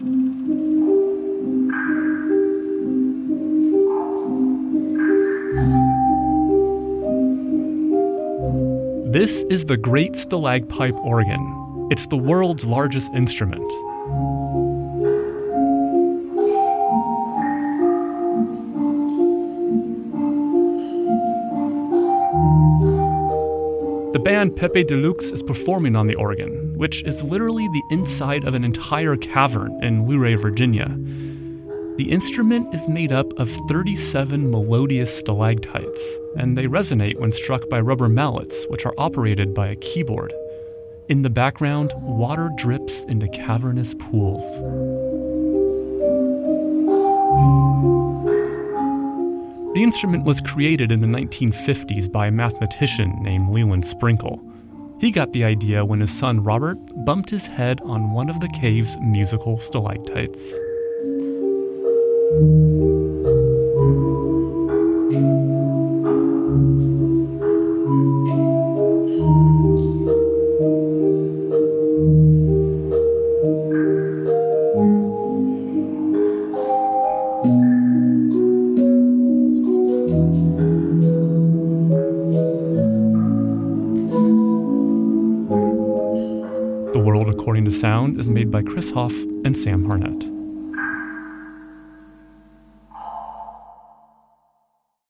This is the Great Stalacpipe Organ. It's the world's largest instrument. The band Pepe Deluxe is performing on the organ, which is literally the inside of an entire cavern in Luray, Virginia. The instrument is made up of 37 melodious stalactites, and they resonate when struck by rubber mallets, which are operated by a keyboard. In the background, water drips into cavernous pools. The instrument was created in the 1950s by a mathematician named Leland Sprinkle. He got the idea when his son Robert bumped his head on one of the cave's musical stalactites. The World According to Sound is made by Chris Hoff and Sam Harnett.